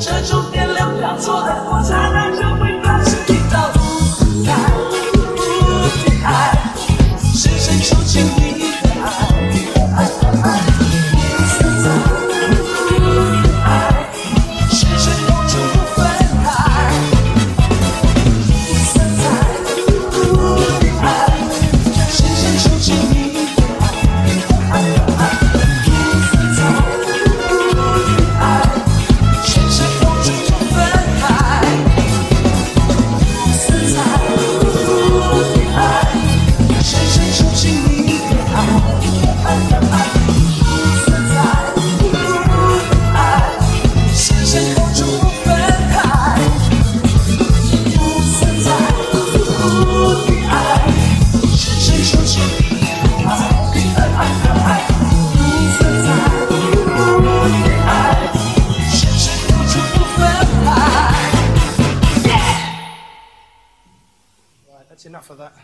这种天亮让座的 enough of that.